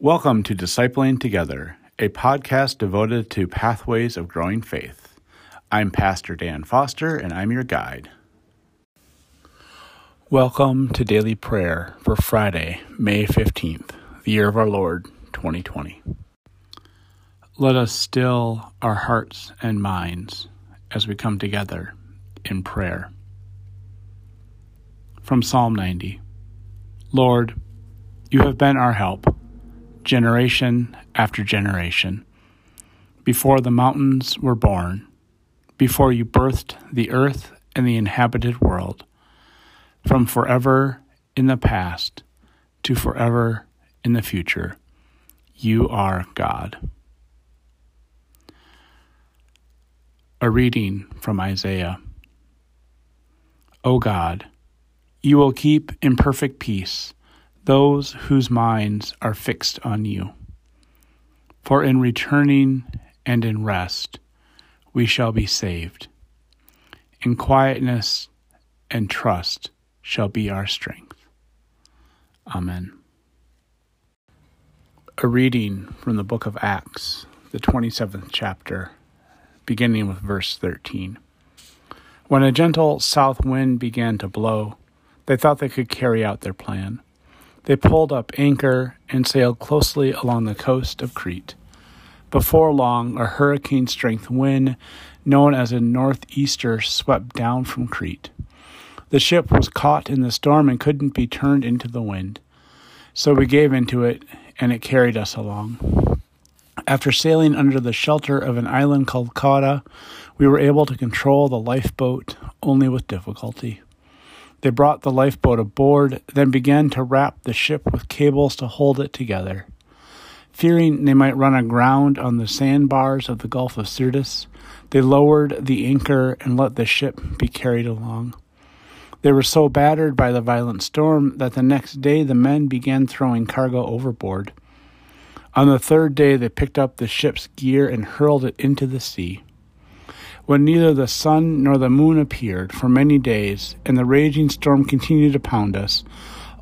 Welcome to Discipling Together, a podcast devoted to pathways of growing faith. I'm Pastor Dan Foster, and I'm your guide. Welcome to daily prayer for Friday, May 15th, the year of our Lord, 2020. Let us still our hearts and minds as we come together in prayer. From Psalm 90 Lord, you have been our help generation after generation. Before the mountains were born, before you birthed the earth and the inhabited world, from forever in the past to forever in the future, you are God. A reading from Isaiah. O God, you will keep in perfect peace those whose minds are fixed on you. For in returning and in rest we shall be saved. In quietness and trust shall be our strength. Amen. A reading from the book of Acts, the 27th chapter, beginning with verse 13. When a gentle south wind began to blow, they thought they could carry out their plan. They pulled up anchor and sailed closely along the coast of Crete. Before long, a hurricane strength wind, known as a northeaster, swept down from Crete. The ship was caught in the storm and couldn't be turned into the wind. So we gave into it, and it carried us along. After sailing under the shelter of an island called Cauda, we were able to control the lifeboat only with difficulty. They brought the lifeboat aboard, then began to wrap the ship with cables to hold it together. Fearing they might run aground on the sandbars of the Gulf of Syrtis, they lowered the anchor and let the ship be carried along. They were so battered by the violent storm that the next day the men began throwing cargo overboard. On the third day, they picked up the ship's gear and hurled it into the sea when neither the sun nor the moon appeared for many days, and the raging storm continued to pound us,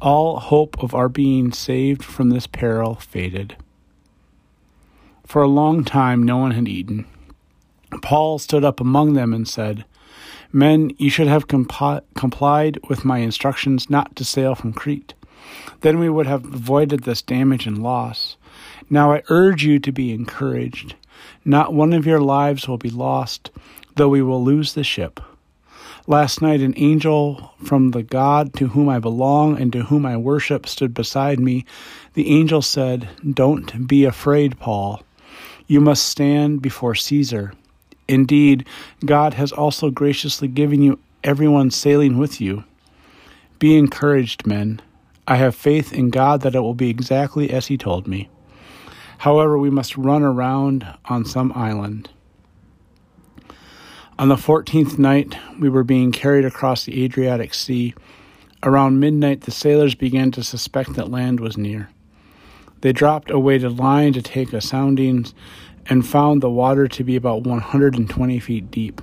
all hope of our being saved from this peril faded. For a long time no one had eaten. Paul stood up among them and said, Men, you should have complied with my instructions not to sail from Crete. Then we would have avoided this damage and loss. Now I urge you to be encouraged. Not one of your lives will be lost, though we will lose the ship. Last night, an angel from the God to whom I belong and to whom I worship stood beside me. The angel said, Don't be afraid, Paul. You must stand before Caesar. Indeed, God has also graciously given you everyone sailing with you. Be encouraged, men. I have faith in God that it will be exactly as He told me. However, we must run around on some island. On the fourteenth night, we were being carried across the Adriatic Sea. Around midnight, the sailors began to suspect that land was near. They dropped a weighted line to take a soundings and found the water to be about 120 feet deep.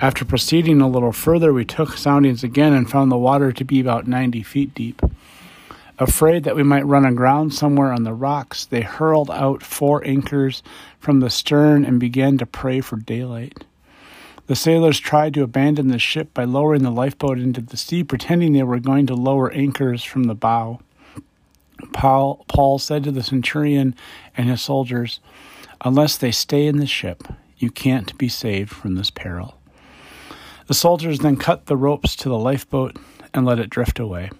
After proceeding a little further, we took soundings again and found the water to be about 90 feet deep. Afraid that we might run aground somewhere on the rocks, they hurled out four anchors from the stern and began to pray for daylight. The sailors tried to abandon the ship by lowering the lifeboat into the sea, pretending they were going to lower anchors from the bow. Paul, Paul said to the centurion and his soldiers, Unless they stay in the ship, you can't be saved from this peril. The soldiers then cut the ropes to the lifeboat and let it drift away.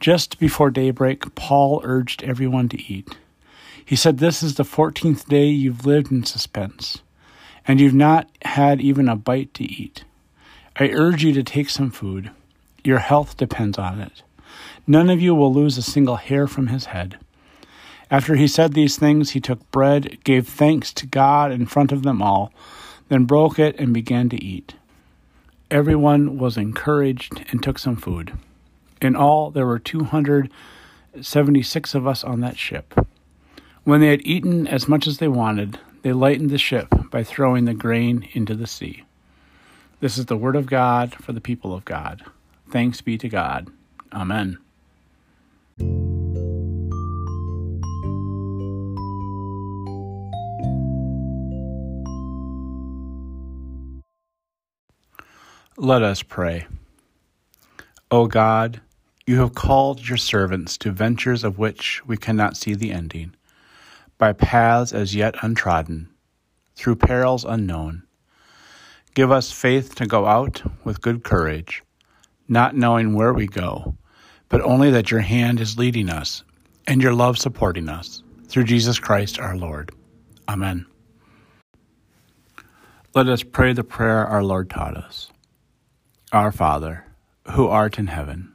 Just before daybreak, Paul urged everyone to eat. He said, This is the fourteenth day you've lived in suspense, and you've not had even a bite to eat. I urge you to take some food. Your health depends on it. None of you will lose a single hair from his head. After he said these things, he took bread, gave thanks to God in front of them all, then broke it and began to eat. Everyone was encouraged and took some food. In all, there were 276 of us on that ship. When they had eaten as much as they wanted, they lightened the ship by throwing the grain into the sea. This is the word of God for the people of God. Thanks be to God. Amen. Let us pray. O God, you have called your servants to ventures of which we cannot see the ending, by paths as yet untrodden, through perils unknown. Give us faith to go out with good courage, not knowing where we go, but only that your hand is leading us and your love supporting us. Through Jesus Christ our Lord. Amen. Let us pray the prayer our Lord taught us. Our Father, who art in heaven,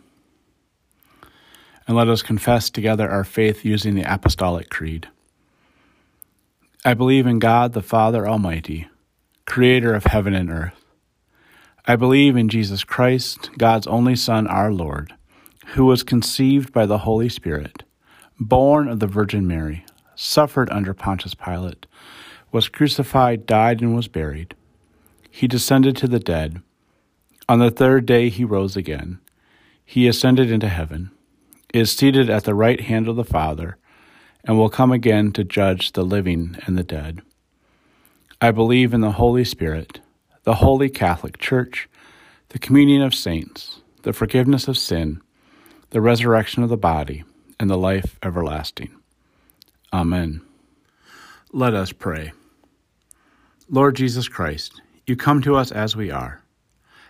And let us confess together our faith using the Apostolic Creed. I believe in God the Father Almighty, creator of heaven and earth. I believe in Jesus Christ, God's only Son, our Lord, who was conceived by the Holy Spirit, born of the Virgin Mary, suffered under Pontius Pilate was crucified, died, and was buried. He descended to the dead. On the third day he rose again. He ascended into heaven, is seated at the right hand of the Father, and will come again to judge the living and the dead. I believe in the Holy Spirit, the holy Catholic Church, the communion of saints, the forgiveness of sin, the resurrection of the body, and the life everlasting. Amen. Let us pray. Lord Jesus Christ, you come to us as we are.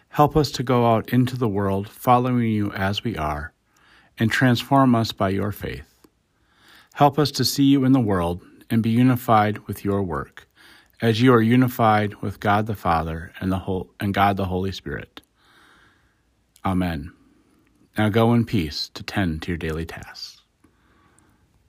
Help us to go out into the world following you as we are, and transform us by your faith. Help us to see you in the world and be unified with your work, as you are unified with God the Father and, the whole, and God the Holy Spirit. Amen. Now go in peace to tend to your daily tasks.